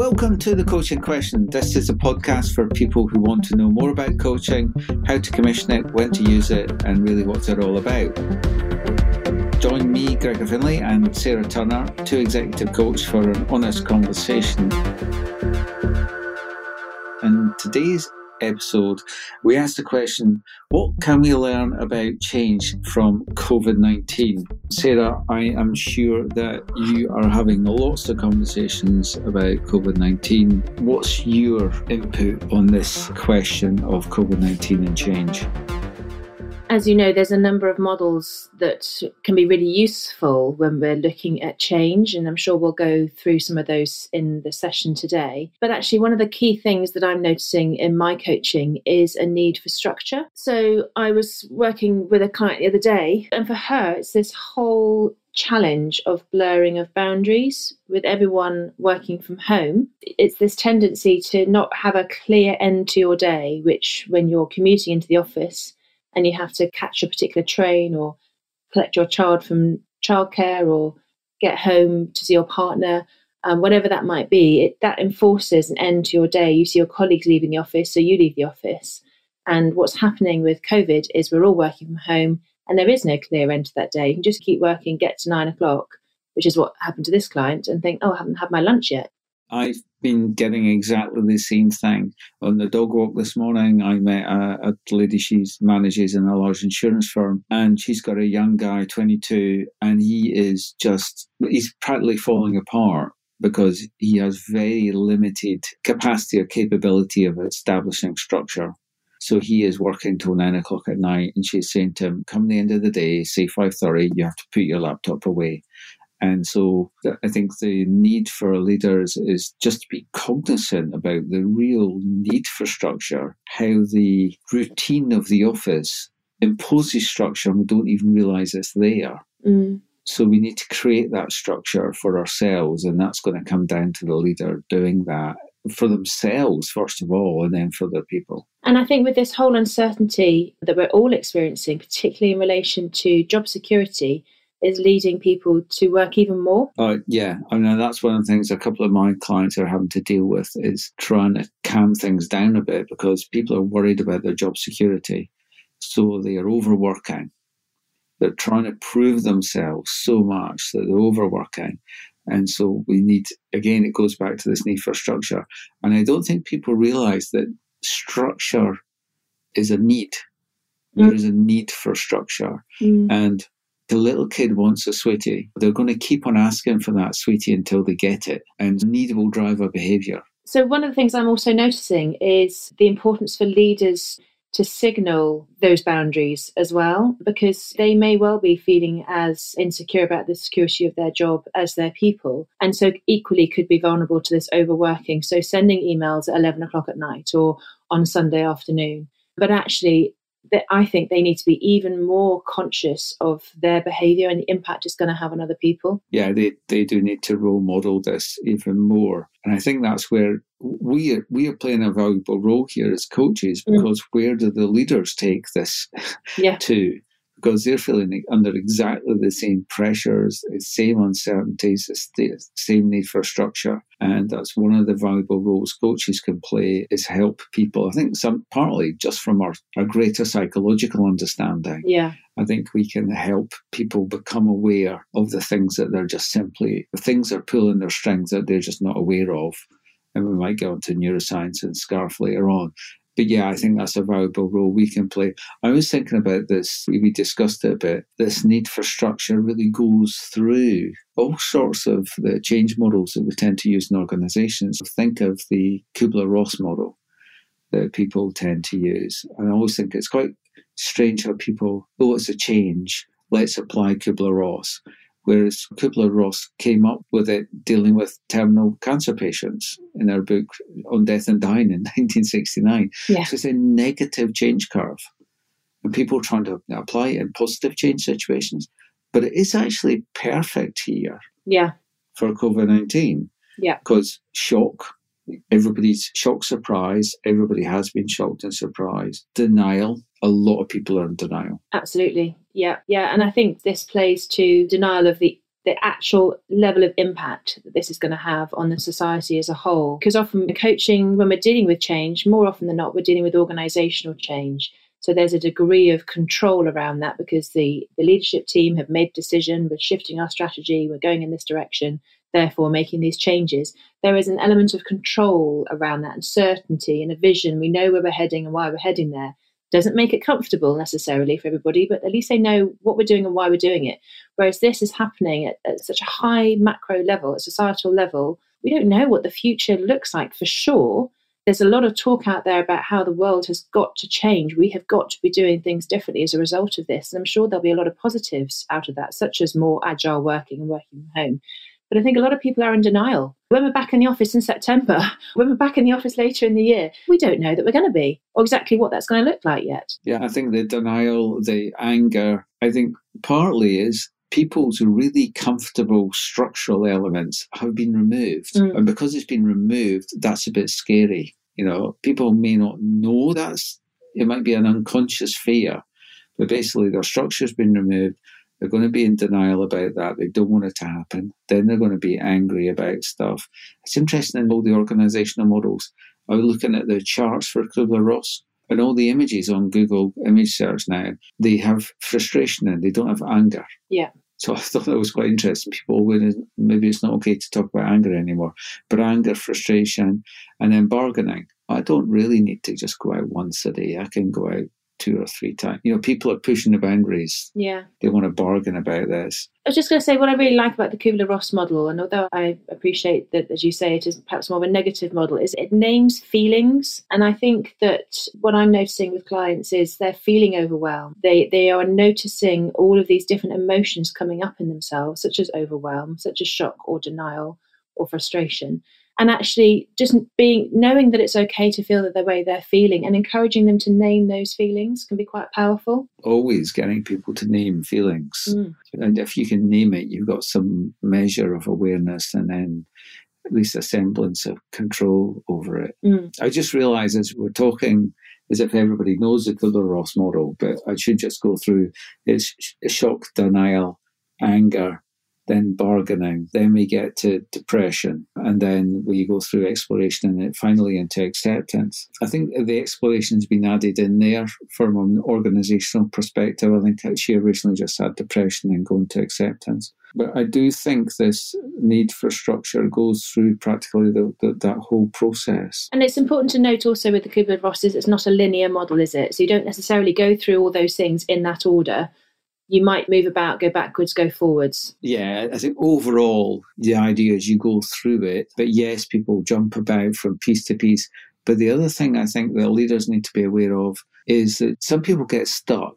Welcome to the Coaching Question. This is a podcast for people who want to know more about coaching, how to commission it, when to use it, and really what's it all about. Join me, Gregor Finlay, and Sarah Turner, two executive coaches, for an honest conversation. And today's episode, we asked the question what can we learn about change from COVID 19? Sarah, I am sure that you are having lots of conversations about COVID 19. What's your input on this question of COVID 19 and change? As you know, there's a number of models that can be really useful when we're looking at change, and I'm sure we'll go through some of those in the session today. But actually, one of the key things that I'm noticing in my coaching is a need for structure. So I was working with a client the other day, and for her, it's this whole challenge of blurring of boundaries with everyone working from home. It's this tendency to not have a clear end to your day, which when you're commuting into the office, and you have to catch a particular train or collect your child from childcare or get home to see your partner, um, whatever that might be, it, that enforces an end to your day. You see your colleagues leaving the office, so you leave the office. And what's happening with COVID is we're all working from home and there is no clear end to that day. You can just keep working, get to nine o'clock, which is what happened to this client, and think, oh, I haven't had my lunch yet. I've been getting exactly the same thing. On the dog walk this morning, I met a, a lady she manages in a large insurance firm, and she's got a young guy, 22, and he is just, he's practically falling apart because he has very limited capacity or capability of establishing structure. So he is working till nine o'clock at night, and she's saying to him, "Come the end of the day, say five thirty, you have to put your laptop away." And so I think the need for leaders is just to be cognizant about the real need for structure, how the routine of the office imposes structure and we don't even realize it's there. Mm. So we need to create that structure for ourselves, and that's going to come down to the leader doing that for themselves, first of all, and then for their people. And I think with this whole uncertainty that we're all experiencing, particularly in relation to job security, is leading people to work even more. Uh, yeah, I mean that's one of the things a couple of my clients are having to deal with is trying to calm things down a bit because people are worried about their job security, so they are overworking. They're trying to prove themselves so much that they're overworking. And so we need, again, it goes back to this need for structure. And I don't think people realize that structure is a need. Mm. There is a need for structure. Mm. And the little kid wants a sweetie. They're going to keep on asking for that sweetie until they get it, and need will drive our behaviour. So, one of the things I'm also noticing is the importance for leaders to signal those boundaries as well, because they may well be feeling as insecure about the security of their job as their people, and so equally could be vulnerable to this overworking. So, sending emails at 11 o'clock at night or on Sunday afternoon. But actually, that I think they need to be even more conscious of their behaviour and the impact it's going to have on other people. Yeah, they, they do need to role model this even more. And I think that's where we are, we are playing a valuable role here as coaches mm. because mm. where do the leaders take this yeah. to? Because they're feeling under exactly the same pressures, the same uncertainties, the same need for structure. And that's one of the valuable roles coaches can play is help people. I think some partly just from our, our greater psychological understanding. Yeah. I think we can help people become aware of the things that they're just simply the things that are pulling their strings that they're just not aware of. And we might get onto neuroscience and SCARF later on but yeah, I think that's a valuable role we can play. I was thinking about this, we discussed it a bit. This need for structure really goes through all sorts of the change models that we tend to use in organizations. Think of the Kubler Ross model that people tend to use. And I always think it's quite strange how people, oh, it's a change, let's apply Kubler Ross whereas Kubler-Ross came up with it dealing with terminal cancer patients in her book On Death and Dying in 1969. Yeah. So it's a negative change curve. And people are trying to apply it in positive change situations. But it is actually perfect here yeah. for COVID 19. Yeah. Because shock, everybody's shock surprise, everybody has been shocked and surprised. Denial, a lot of people are in denial. Absolutely. Yeah. Yeah. And I think this plays to denial of the the actual level of impact that this is going to have on the society as a whole. Because often coaching, when we're dealing with change, more often than not, we're dealing with organizational change. So there's a degree of control around that because the, the leadership team have made decision, we're shifting our strategy, we're going in this direction, therefore making these changes. There is an element of control around that and certainty and a vision. We know where we're heading and why we're heading there. Doesn't make it comfortable necessarily for everybody, but at least they know what we're doing and why we're doing it. Whereas this is happening at, at such a high macro level, at societal level, we don't know what the future looks like for sure there's a lot of talk out there about how the world has got to change. We have got to be doing things differently as a result of this. And I'm sure there'll be a lot of positives out of that, such as more agile working and working from home. But I think a lot of people are in denial. When we're back in the office in September, when we're back in the office later in the year, we don't know that we're going to be or exactly what that's going to look like yet. Yeah, I think the denial, the anger, I think partly is people's really comfortable structural elements have been removed. Mm. And because it's been removed, that's a bit scary. You know, people may not know that's, it might be an unconscious fear, but basically their structure's been removed. They're going to be in denial about that. They don't want it to happen. Then they're going to be angry about stuff. It's interesting in all the organizational models. I was looking at the charts for Kubler Ross and all the images on Google image search now, they have frustration and they don't have anger. Yeah. So I thought that was quite interesting. People would maybe it's not okay to talk about anger anymore, but anger, frustration, and then bargaining. I don't really need to just go out once a day. I can go out two or three times. You know, people are pushing the boundaries. Yeah. They want to bargain about this. I was just going to say what I really like about the Kubler Ross model, and although I appreciate that, as you say, it is perhaps more of a negative model, is it names feelings. And I think that what I'm noticing with clients is they're feeling overwhelmed. They, they are noticing all of these different emotions coming up in themselves, such as overwhelm, such as shock or denial or frustration and actually just being knowing that it's okay to feel the way they're feeling and encouraging them to name those feelings can be quite powerful always getting people to name feelings mm. and if you can name it you've got some measure of awareness and then at least a semblance of control over it mm. i just realize as we're talking as if everybody knows the Kubler-Ross model, but I should just go through its shock, denial, anger, then bargaining, then we get to depression, and then we go through exploration and finally into acceptance. I think the exploration's been added in there from an organizational perspective. I think she originally just had depression and going to acceptance. But I do think this need for structure goes through practically the, the, that whole process. And it's important to note also with the Kubler Rosses, it's not a linear model, is it? So you don't necessarily go through all those things in that order you might move about, go backwards, go forwards. Yeah, I think overall the idea is you go through it, but yes, people jump about from piece to piece. But the other thing I think that leaders need to be aware of is that some people get stuck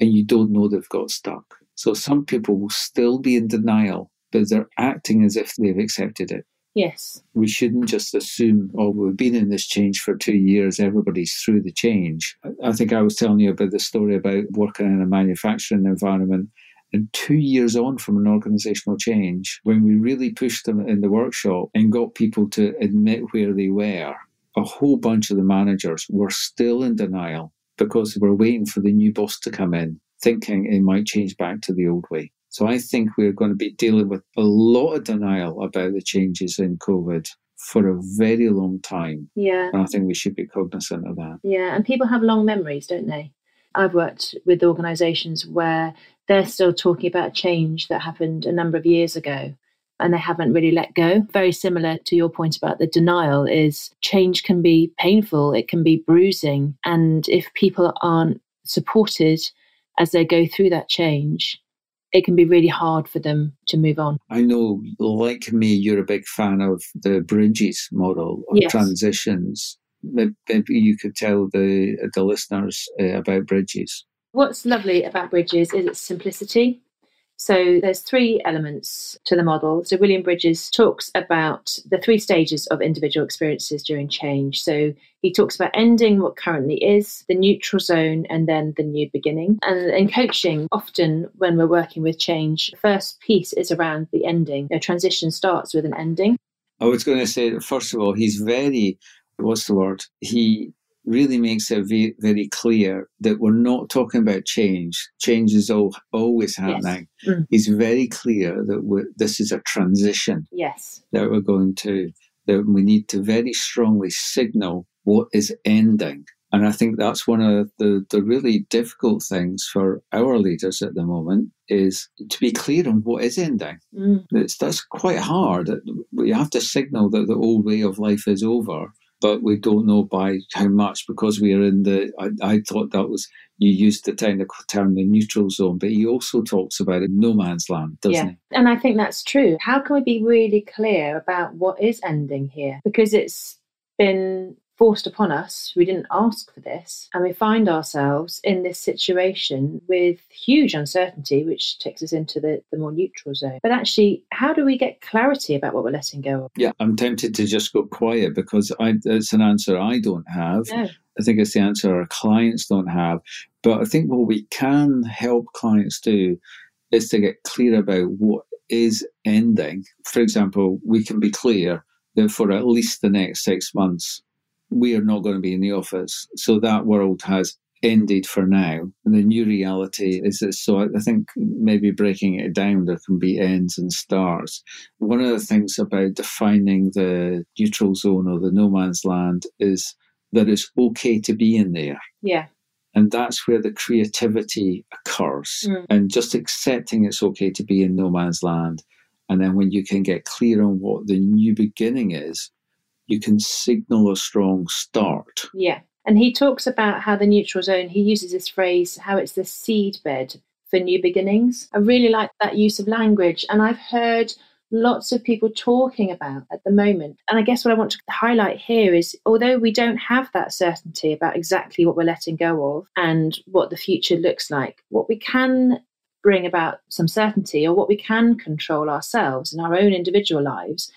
and you don't know they've got stuck. So some people will still be in denial, but they're acting as if they've accepted it. Yes. We shouldn't just assume, oh, we've been in this change for two years, everybody's through the change. I think I was telling you about the story about working in a manufacturing environment. And two years on from an organizational change, when we really pushed them in the workshop and got people to admit where they were, a whole bunch of the managers were still in denial because they were waiting for the new boss to come in, thinking it might change back to the old way. So I think we're going to be dealing with a lot of denial about the changes in COVID for a very long time. Yeah. And I think we should be cognizant of that. Yeah. And people have long memories, don't they? I've worked with organizations where they're still talking about change that happened a number of years ago and they haven't really let go. Very similar to your point about the denial is change can be painful, it can be bruising. And if people aren't supported as they go through that change, it can be really hard for them to move on. I know, like me, you're a big fan of the Bridges model of yes. transitions. Maybe you could tell the the listeners uh, about Bridges. What's lovely about Bridges is its simplicity. So there's three elements to the model. So William Bridges talks about the three stages of individual experiences during change. So he talks about ending what currently is, the neutral zone, and then the new beginning. And in coaching, often when we're working with change, the first piece is around the ending. A transition starts with an ending. I was going to say, first of all, he's very, what's the word? He really makes it ve- very clear that we're not talking about change. Change is all, always happening. Yes. Mm. He's very clear that this is a transition yes. that we're going to, that we need to very strongly signal what is ending. And I think that's one of the, the really difficult things for our leaders at the moment is to be clear on what is ending. Mm. It's, that's quite hard. We have to signal that the old way of life is over but we don't know by how much because we are in the. I, I thought that was you used the technical term the neutral zone, but he also talks about it no man's land, doesn't yeah. he? And I think that's true. How can we be really clear about what is ending here? Because it's been forced upon us. We didn't ask for this. And we find ourselves in this situation with huge uncertainty, which takes us into the, the more neutral zone. But actually, how do we get clarity about what we're letting go of? Yeah, I'm tempted to just go quiet because I, it's an answer I don't have. No. I think it's the answer our clients don't have. But I think what we can help clients do is to get clear about what is ending. For example, we can be clear that for at least the next six months, we are not going to be in the office. So that world has ended for now. And the new reality is that, so I think maybe breaking it down, there can be ends and starts. One of the things about defining the neutral zone or the no man's land is that it's okay to be in there. Yeah. And that's where the creativity occurs. Mm. And just accepting it's okay to be in no man's land. And then when you can get clear on what the new beginning is, you can signal a strong start. Yeah. And he talks about how the neutral zone, he uses this phrase, how it's the seed bed for new beginnings. I really like that use of language. And I've heard lots of people talking about at the moment. And I guess what I want to highlight here is although we don't have that certainty about exactly what we're letting go of and what the future looks like, what we can bring about some certainty or what we can control ourselves in our own individual lives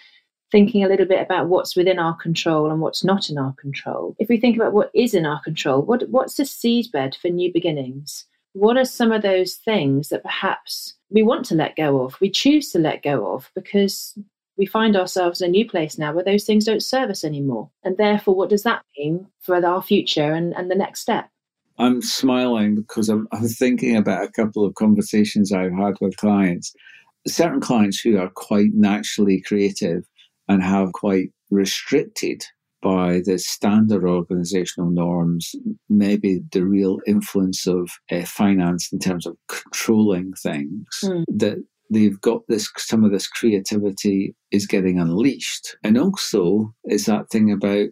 thinking a little bit about what's within our control and what's not in our control. If we think about what is in our control, what, what's the seedbed for new beginnings? What are some of those things that perhaps we want to let go of, we choose to let go of because we find ourselves in a new place now where those things don't serve us anymore? And therefore, what does that mean for our future and, and the next step? I'm smiling because I'm, I'm thinking about a couple of conversations I've had with clients certain clients who are quite naturally creative and have quite restricted by the standard organizational norms, maybe the real influence of uh, finance in terms of controlling things, mm. that they've got this, some of this creativity is getting unleashed. And also, it's that thing about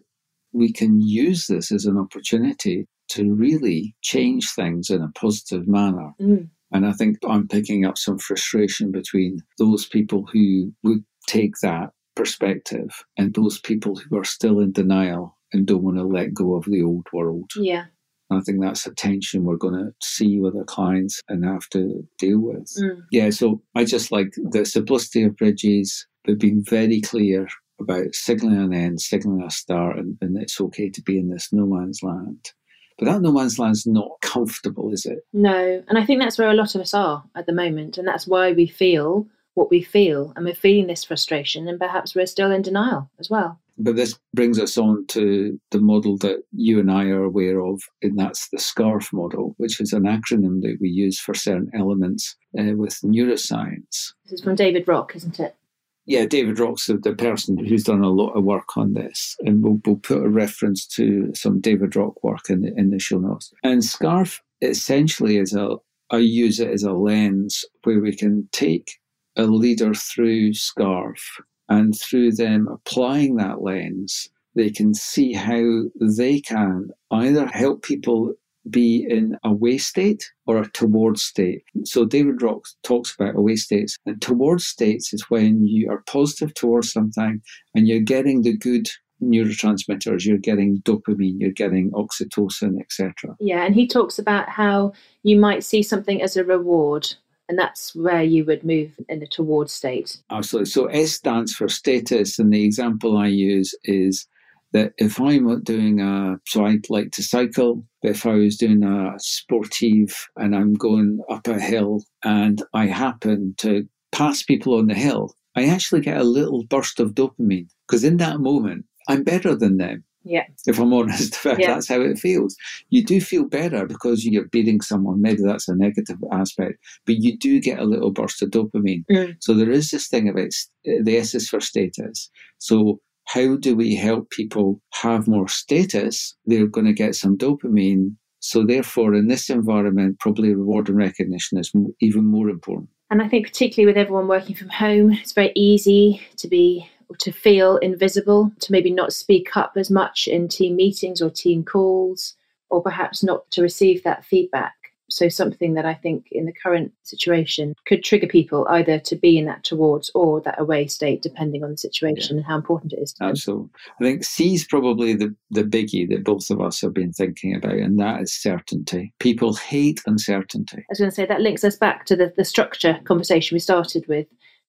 we can use this as an opportunity to really change things in a positive manner. Mm. And I think I'm picking up some frustration between those people who would take that perspective and those people who are still in denial and don't want to let go of the old world. Yeah. I think that's a tension we're going to see with our clients and have to deal with. Mm. Yeah, so I just like the simplicity of bridges, but being very clear about signaling an end, signaling a start, and, and it's okay to be in this no man's land. But that no man's land's not comfortable, is it? No. And I think that's where a lot of us are at the moment. And that's why we feel what we feel and we're feeling this frustration and perhaps we're still in denial as well but this brings us on to the model that you and I are aware of, and that's the SCARF model, which is an acronym that we use for certain elements uh, with neuroscience. This is from David Rock, isn't it? Yeah, David Rock's the person who's done a lot of work on this, and we'll, we'll put a reference to some David Rock work in the, in the show notes. And SCARF essentially is a, I use it as a lens where we can take a leader through SCARF and through them applying that lens, they can see how they can either help people be in a way state or a towards state. So David Rock talks about away states and towards states is when you are positive towards something and you're getting the good neurotransmitters, you're getting dopamine, you're getting oxytocin, etc. Yeah, and he talks about how you might see something as a reward and that's where you would move in the towards state. Absolutely. So S stands for status, and the example I use is that if I'm doing a, so I'd like to cycle, but if I was doing a sportive and I'm going up a hill and I happen to pass people on the hill, I actually get a little burst of dopamine because in that moment, I'm better than them. Yeah. If I'm honest, yeah. that's how it feels. You do feel better because you're beating someone. Maybe that's a negative aspect, but you do get a little burst of dopamine. Mm. So there is this thing about the S is for status. So how do we help people have more status? They're going to get some dopamine. So therefore, in this environment, probably reward and recognition is even more important. And I think particularly with everyone working from home, it's very easy to be to feel invisible, to maybe not speak up as much in team meetings or team calls, or perhaps not to receive that feedback. So, something that I think in the current situation could trigger people either to be in that towards or that away state, depending on the situation yeah. and how important it is to Absolutely. I think C is probably the, the biggie that both of us have been thinking about, and that is certainty. People hate uncertainty. I was going to say that links us back to the, the structure conversation we started with,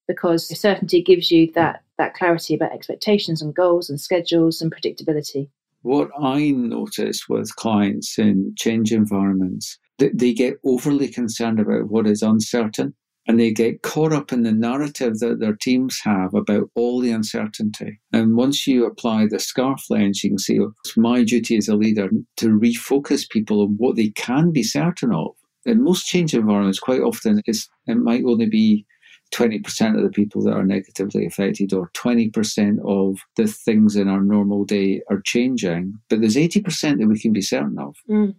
because certainty gives you that, that clarity about expectations and goals and schedules and predictability. What I notice with clients in change environments that they get overly concerned about what is uncertain and they get caught up in the narrative that their teams have about all the uncertainty. And once you apply the scarf lens, you can see oh, it's my duty as a leader to refocus people on what they can be certain of. In most change environments, quite often it might only be 20% of the people that are negatively affected or 20% of the things in our normal day are changing, but there's 80% that we can be certain of. Mm.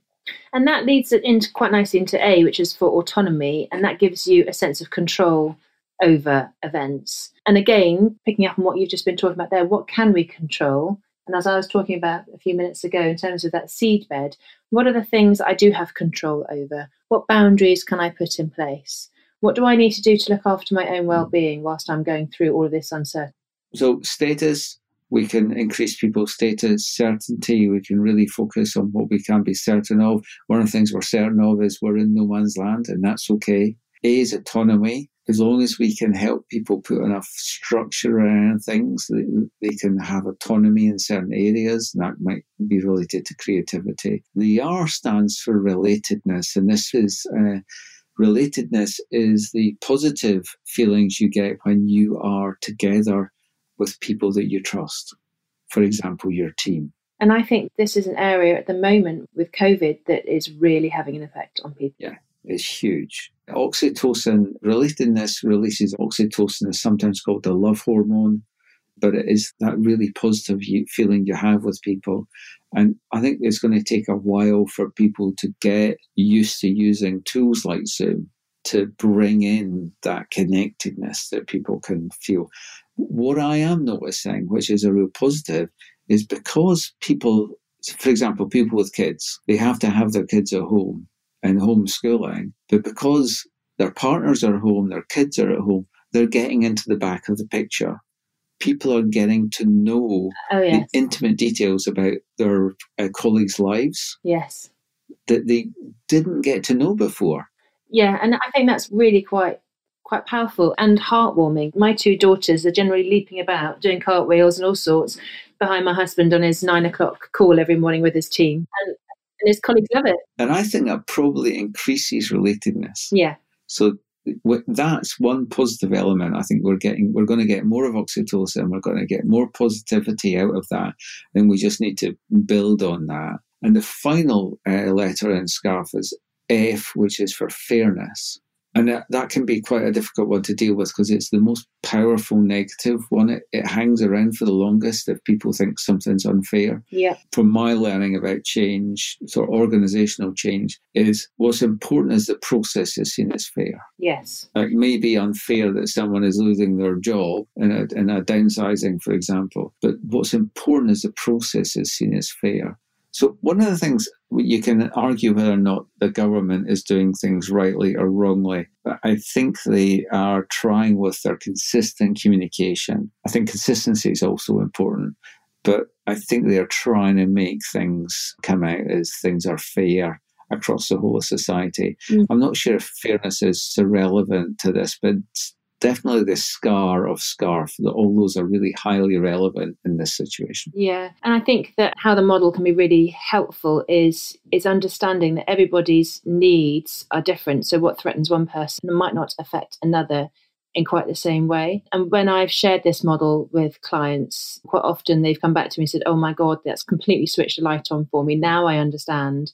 And that leads it into quite nicely into A, which is for autonomy, and that gives you a sense of control over events. And again, picking up on what you've just been talking about there, what can we control? And as I was talking about a few minutes ago, in terms of that seed bed, what are the things I do have control over? What boundaries can I put in place? What do I need to do to look after my own well being whilst I'm going through all of this uncertainty? So, status we can increase people's status, certainty. We can really focus on what we can be certain of. One of the things we're certain of is we're in no man's land, and that's okay. A is autonomy. As long as we can help people put enough structure around things, they can have autonomy in certain areas. And that might be related to creativity. The R stands for relatedness, and this is. Uh, relatedness is the positive feelings you get when you are together with people that you trust. For example, your team. And I think this is an area at the moment with COVID that is really having an effect on people. Yeah, it's huge. Oxytocin, relatedness releases oxytocin, is sometimes called the love hormone, but it is that really positive feeling you have with people. And I think it's going to take a while for people to get used to using tools like Zoom to bring in that connectedness that people can feel. What I am noticing, which is a real positive, is because people, for example, people with kids, they have to have their kids at home and homeschooling, but because their partners are home, their kids are at home, they're getting into the back of the picture. People are getting to know oh, yes. the intimate details about their uh, colleagues' lives. Yes. That they didn't get to know before. Yeah, and I think that's really quite quite powerful and heartwarming. My two daughters are generally leaping about, doing cartwheels and all sorts behind my husband on his nine o'clock call every morning with his team. And, and his colleagues love it. And I think that probably increases relatedness. Yeah. So that's one positive element. I think we're getting, we're going to get more of oxytocin. We're going to get more positivity out of that, and we just need to build on that. And the final uh, letter in SCARF is F, which is for fairness. And that, that can be quite a difficult one to deal with because it's the most powerful negative one. It, it hangs around for the longest if people think something's unfair. Yeah. From my learning about change, sort of organizational change, is what's important is the process is seen as fair. Yes. It may be unfair that someone is losing their job in a, in a downsizing, for example, but what's important is the process is seen as fair. So, one of the things you can argue whether or not the government is doing things rightly or wrongly, but I think they are trying with their consistent communication. I think consistency is also important, but I think they are trying to make things come out as things are fair across the whole of society. Mm. I'm not sure if fairness is so relevant to this, but definitely the scar of scarf that all those are really highly relevant in this situation yeah and i think that how the model can be really helpful is is understanding that everybody's needs are different so what threatens one person might not affect another in quite the same way. And when I've shared this model with clients, quite often they've come back to me and said, Oh my God, that's completely switched the light on for me. Now I understand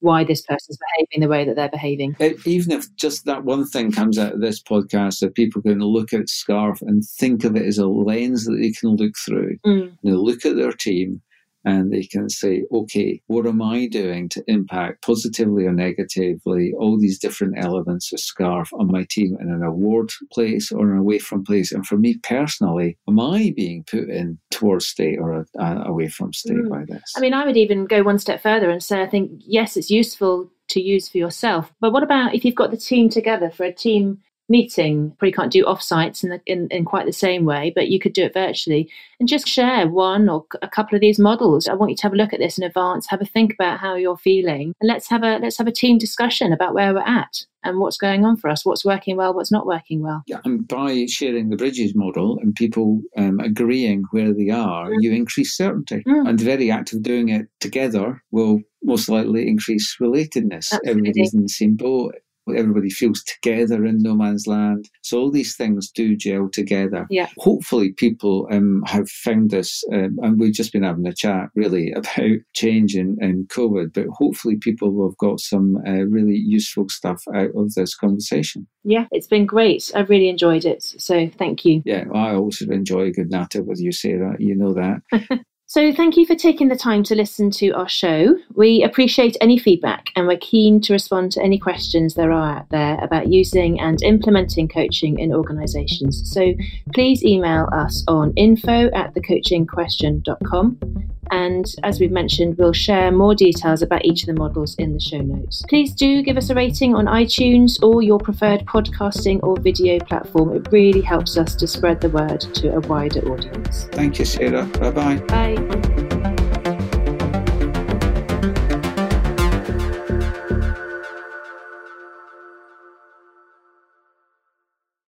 why this person's behaving the way that they're behaving. Even if just that one thing comes out of this podcast, that people can look at Scarf and think of it as a lens that they can look through. Mm. They look at their team and they can say, okay, what am I doing to impact positively or negatively all these different elements of SCARF on my team in an award place or an away from place? And for me personally, am I being put in towards state or a, a away from state mm. by this? I mean, I would even go one step further and say, I think, yes, it's useful to use for yourself. But what about if you've got the team together for a team meeting. Probably can't do offsites in, the, in, in quite the same way, but you could do it virtually and just share one or a couple of these models. I want you to have a look at this in advance, have a think about how you're feeling, and let's have a let's have a team discussion about where we're at and what's going on for us, what's working well, what's not working well. Yeah, and by sharing the bridges model and people um, agreeing where they are, mm. you increase certainty. Mm. And the very act of doing it together will most likely increase relatedness. Absolutely. Everybody's in the same boat everybody feels together in no man's land. So all these things do gel together. Yeah. Hopefully, people um, have found this, um, and we've just been having a chat really about change in, in COVID, but hopefully, people will have got some uh, really useful stuff out of this conversation. Yeah, it's been great. I've really enjoyed it. So thank you. Yeah, I also enjoy a good natter with you, Sarah. You know that. So, thank you for taking the time to listen to our show. We appreciate any feedback and we're keen to respond to any questions there are out there about using and implementing coaching in organisations. So, please email us on info at thecoachingquestion.com. And as we've mentioned, we'll share more details about each of the models in the show notes. Please do give us a rating on iTunes or your preferred podcasting or video platform. It really helps us to spread the word to a wider audience. Thank you, Sarah. Bye-bye. Bye.